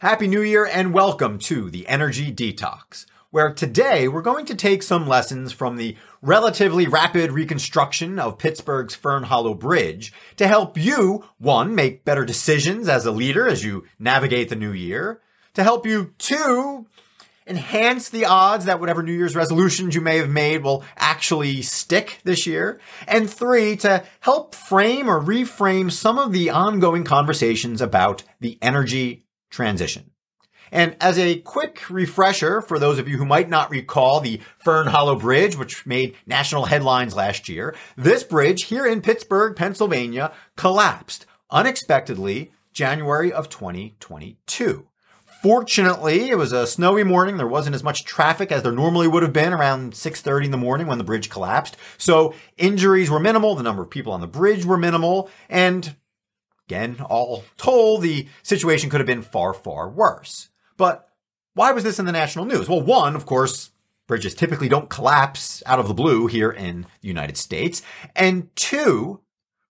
Happy New Year and welcome to the Energy Detox, where today we're going to take some lessons from the relatively rapid reconstruction of Pittsburgh's Fern Hollow Bridge to help you, one, make better decisions as a leader as you navigate the new year, to help you, two, enhance the odds that whatever New Year's resolutions you may have made will actually stick this year. And three, to help frame or reframe some of the ongoing conversations about the energy transition. And as a quick refresher for those of you who might not recall the Fern Hollow Bridge, which made national headlines last year, this bridge here in Pittsburgh, Pennsylvania collapsed unexpectedly January of 2022. Fortunately, it was a snowy morning. There wasn't as much traffic as there normally would have been around 6:30 in the morning when the bridge collapsed. So injuries were minimal, the number of people on the bridge were minimal, and Again, all told, the situation could have been far, far worse. But why was this in the national news? Well, one, of course, bridges typically don't collapse out of the blue here in the United States. And two,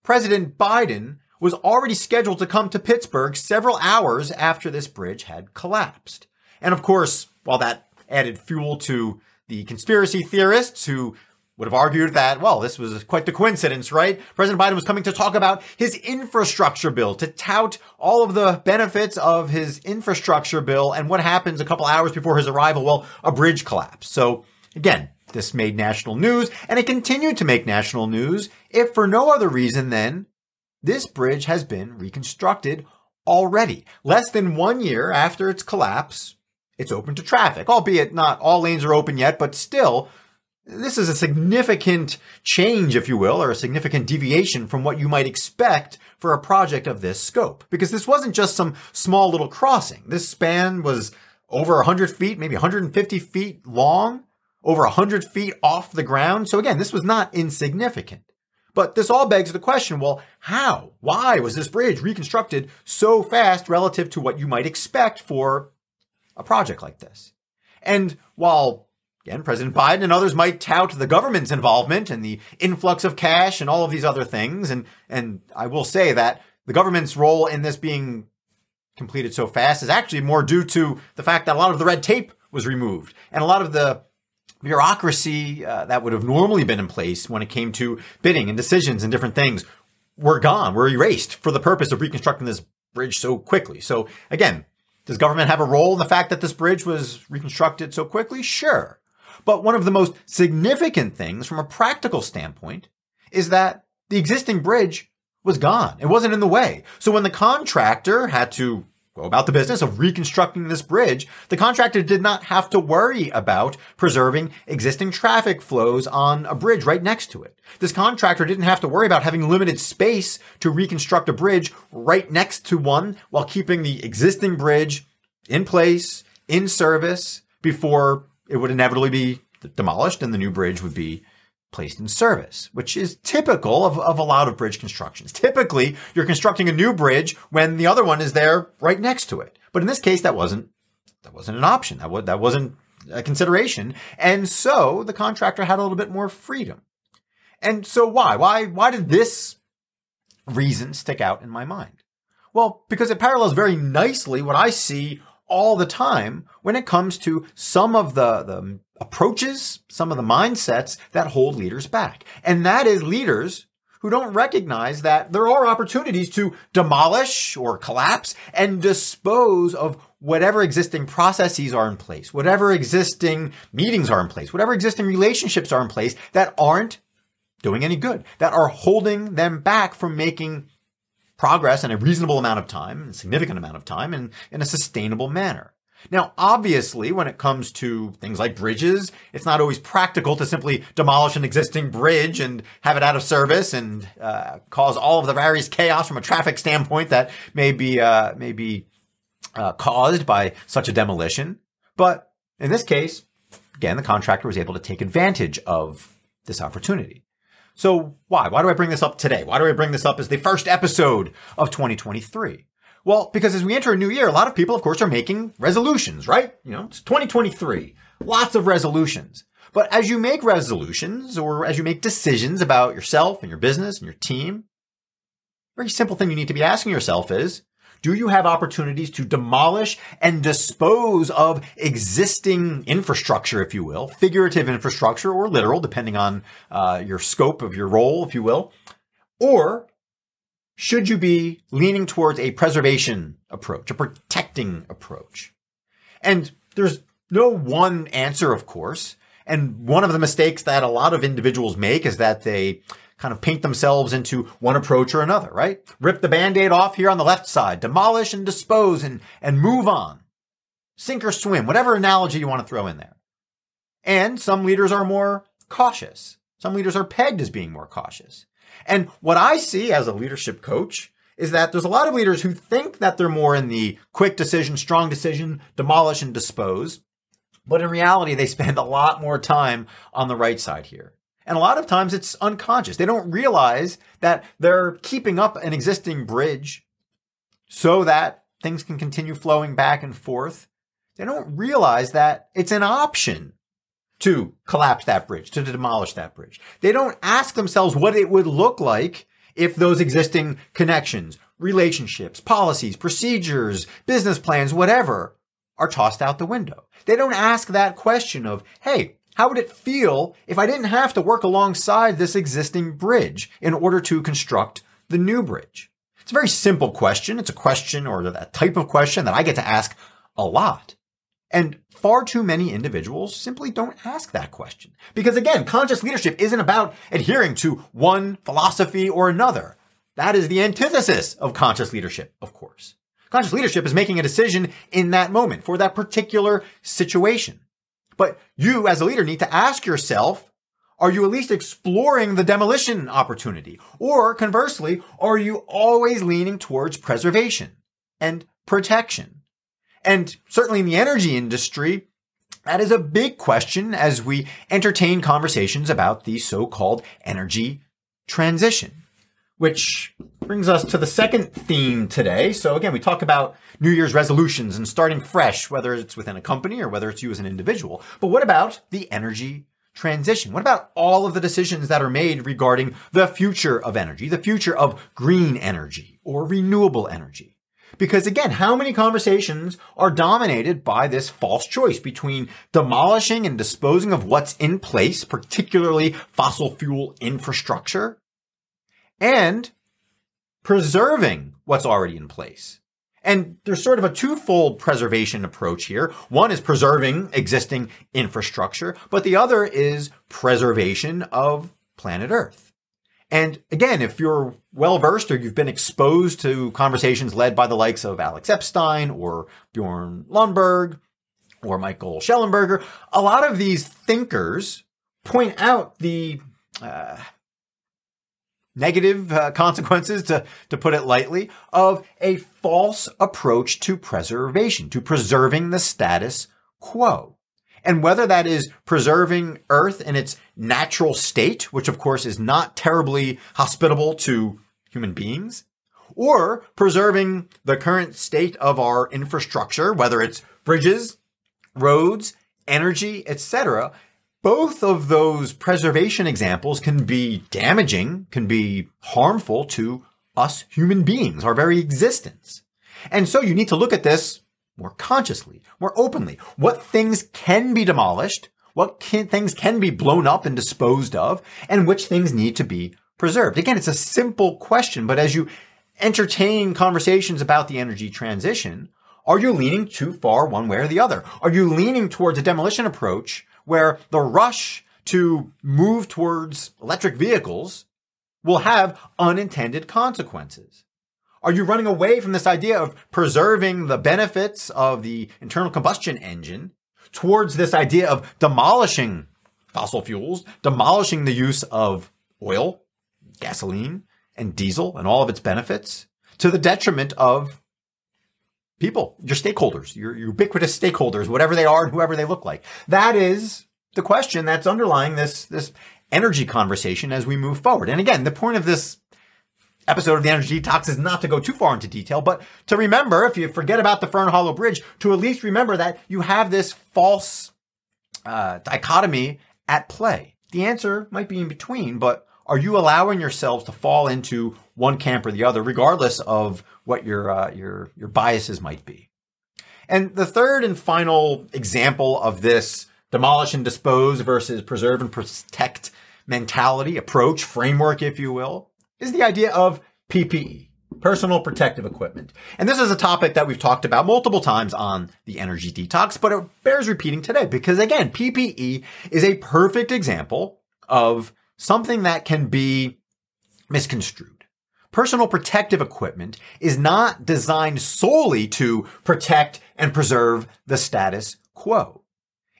President Biden was already scheduled to come to Pittsburgh several hours after this bridge had collapsed. And of course, while that added fuel to the conspiracy theorists who would have argued that, well, this was quite the coincidence, right? President Biden was coming to talk about his infrastructure bill, to tout all of the benefits of his infrastructure bill. And what happens a couple hours before his arrival? Well, a bridge collapse. So again, this made national news and it continued to make national news if for no other reason than this bridge has been reconstructed already. Less than one year after its collapse, it's open to traffic, albeit not all lanes are open yet, but still this is a significant change, if you will, or a significant deviation from what you might expect for a project of this scope. Because this wasn't just some small little crossing. This span was over 100 feet, maybe 150 feet long, over 100 feet off the ground. So again, this was not insignificant. But this all begs the question, well, how? Why was this bridge reconstructed so fast relative to what you might expect for a project like this? And while Again, President Biden and others might tout the government's involvement and the influx of cash and all of these other things. And, and I will say that the government's role in this being completed so fast is actually more due to the fact that a lot of the red tape was removed and a lot of the bureaucracy uh, that would have normally been in place when it came to bidding and decisions and different things were gone, were erased for the purpose of reconstructing this bridge so quickly. So again, does government have a role in the fact that this bridge was reconstructed so quickly? Sure. But one of the most significant things from a practical standpoint is that the existing bridge was gone. It wasn't in the way. So when the contractor had to go about the business of reconstructing this bridge, the contractor did not have to worry about preserving existing traffic flows on a bridge right next to it. This contractor didn't have to worry about having limited space to reconstruct a bridge right next to one while keeping the existing bridge in place, in service before it would inevitably be demolished and the new bridge would be placed in service, which is typical of, of a lot of bridge constructions. Typically, you're constructing a new bridge when the other one is there right next to it. But in this case, that wasn't, that wasn't an option. That, was, that wasn't a consideration. And so the contractor had a little bit more freedom. And so why? Why, why did this reason stick out in my mind? Well, because it parallels very nicely what I see all the time when it comes to some of the, the approaches, some of the mindsets that hold leaders back. And that is leaders who don't recognize that there are opportunities to demolish or collapse and dispose of whatever existing processes are in place, whatever existing meetings are in place, whatever existing relationships are in place that aren't doing any good, that are holding them back from making progress in a reasonable amount of time, a significant amount of time, and in a sustainable manner. Now, obviously, when it comes to things like bridges, it's not always practical to simply demolish an existing bridge and have it out of service and uh, cause all of the various chaos from a traffic standpoint that may be uh, may be uh, caused by such a demolition. But in this case, again, the contractor was able to take advantage of this opportunity. So why? Why do I bring this up today? Why do I bring this up as the first episode of 2023? Well, because as we enter a new year, a lot of people, of course, are making resolutions, right? You know, it's 2023. Lots of resolutions. But as you make resolutions or as you make decisions about yourself and your business and your team, very simple thing you need to be asking yourself is, Do you have opportunities to demolish and dispose of existing infrastructure, if you will, figurative infrastructure or literal, depending on uh, your scope of your role, if you will? Or should you be leaning towards a preservation approach, a protecting approach? And there's no one answer, of course. And one of the mistakes that a lot of individuals make is that they kind of paint themselves into one approach or another, right? Rip the band-aid off here on the left side, demolish and dispose and, and move on. Sink or swim, whatever analogy you want to throw in there. And some leaders are more cautious. Some leaders are pegged as being more cautious. And what I see as a leadership coach is that there's a lot of leaders who think that they're more in the quick decision, strong decision, demolish and dispose. But in reality, they spend a lot more time on the right side here. And a lot of times it's unconscious. They don't realize that they're keeping up an existing bridge so that things can continue flowing back and forth. They don't realize that it's an option to collapse that bridge, to demolish that bridge. They don't ask themselves what it would look like if those existing connections, relationships, policies, procedures, business plans, whatever, are tossed out the window. They don't ask that question of, hey, how would it feel if I didn't have to work alongside this existing bridge in order to construct the new bridge? It's a very simple question. It's a question or that type of question that I get to ask a lot. And far too many individuals simply don't ask that question. Because again, conscious leadership isn't about adhering to one philosophy or another. That is the antithesis of conscious leadership, of course. Conscious leadership is making a decision in that moment for that particular situation. But you as a leader need to ask yourself, are you at least exploring the demolition opportunity? Or conversely, are you always leaning towards preservation and protection? And certainly in the energy industry, that is a big question as we entertain conversations about the so-called energy transition, which brings us to the second theme today. So again, we talk about New Year's resolutions and starting fresh, whether it's within a company or whether it's you as an individual. But what about the energy transition? What about all of the decisions that are made regarding the future of energy, the future of green energy or renewable energy? Because again, how many conversations are dominated by this false choice between demolishing and disposing of what's in place, particularly fossil fuel infrastructure, and preserving what's already in place? And there's sort of a twofold preservation approach here. One is preserving existing infrastructure, but the other is preservation of planet Earth. And again, if you're well versed or you've been exposed to conversations led by the likes of Alex Epstein or Bjorn Lomborg or Michael Shellenberger, a lot of these thinkers point out the uh, negative uh, consequences, to, to put it lightly, of a false approach to preservation, to preserving the status quo. And whether that is preserving Earth in its natural state, which of course is not terribly hospitable to human beings, or preserving the current state of our infrastructure, whether it's bridges, roads, energy, etc. Both of those preservation examples can be damaging, can be harmful to us human beings, our very existence. And so you need to look at this more consciously, more openly. What things can be demolished? What can, things can be blown up and disposed of? And which things need to be preserved? Again, it's a simple question, but as you entertain conversations about the energy transition, are you leaning too far one way or the other? Are you leaning towards a demolition approach where the rush to move towards electric vehicles will have unintended consequences? Are you running away from this idea of preserving the benefits of the internal combustion engine towards this idea of demolishing fossil fuels, demolishing the use of oil, gasoline, and diesel and all of its benefits to the detriment of people, your stakeholders, your your ubiquitous stakeholders, whatever they are and whoever they look like? That is the question that's underlying this, this energy conversation as we move forward. And again, the point of this episode of the Energy Detox is not to go too far into detail, but to remember, if you forget about the Fern Hollow Bridge, to at least remember that you have this false uh, dichotomy at play. The answer might be in between, but are you allowing yourselves to fall into one camp or the other, regardless of what your uh, your your biases might be. And the third and final example of this demolish and dispose versus preserve and protect mentality, approach, framework, if you will, is the idea of PPE, personal protective equipment. And this is a topic that we've talked about multiple times on the energy detox, but it bears repeating today because again, PPE is a perfect example of something that can be misconstrued. Personal protective equipment is not designed solely to protect and preserve the status quo.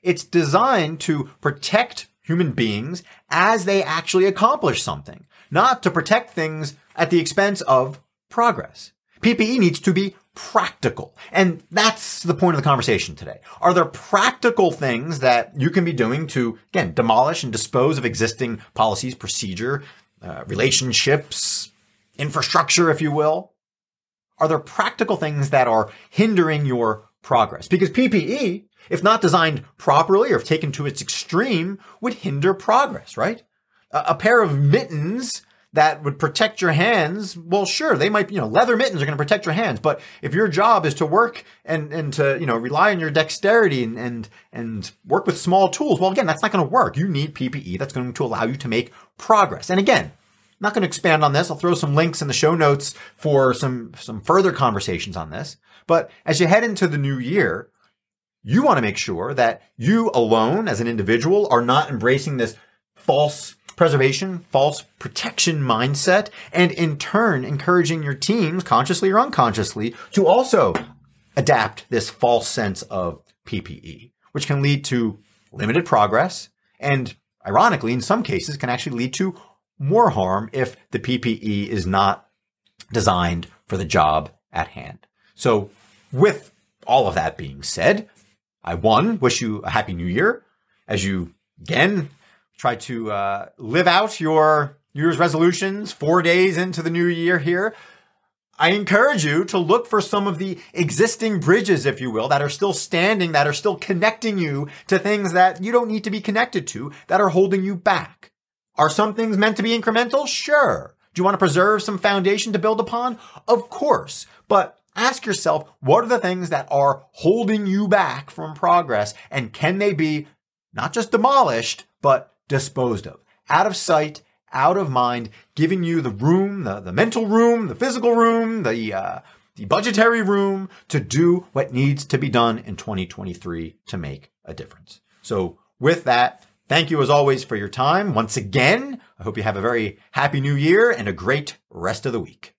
It's designed to protect human beings as they actually accomplish something, not to protect things at the expense of progress. PPE needs to be practical. And that's the point of the conversation today. Are there practical things that you can be doing to, again, demolish and dispose of existing policies, procedure, uh, relationships, infrastructure, if you will? Are there practical things that are hindering your progress? Because PPE if not designed properly or if taken to its extreme, would hinder progress, right? A, a pair of mittens that would protect your hands, well, sure, they might, you know, leather mittens are going to protect your hands. But if your job is to work and, and to, you know, rely on your dexterity and, and, and work with small tools, well, again, that's not going to work. You need PPE that's going to allow you to make progress. And again, not going to expand on this. I'll throw some links in the show notes for some, some further conversations on this. But as you head into the new year, you want to make sure that you alone as an individual are not embracing this false preservation, false protection mindset, and in turn encouraging your teams, consciously or unconsciously, to also adapt this false sense of PPE, which can lead to limited progress and ironically, in some cases, can actually lead to more harm if the PPE is not designed for the job at hand. So with all of that being said, I one wish you a happy new year as you again try to uh, live out your New Year's resolutions four days into the new year here. I encourage you to look for some of the existing bridges, if you will, that are still standing, that are still connecting you to things that you don't need to be connected to, that are holding you back. Are some things meant to be incremental? Sure. Do you want to preserve some foundation to build upon? Of course. But ask yourself, what are the things that are holding you back from progress? And can they be not just demolished, but disposed of? Out of sight, out of mind, giving you the room, the, the mental room, the physical room, the, uh, the budgetary room to do what needs to be done in 2023 to make a difference. So with that, thank you as always for your time. Once again, I hope you have a very happy new year and a great rest of the week.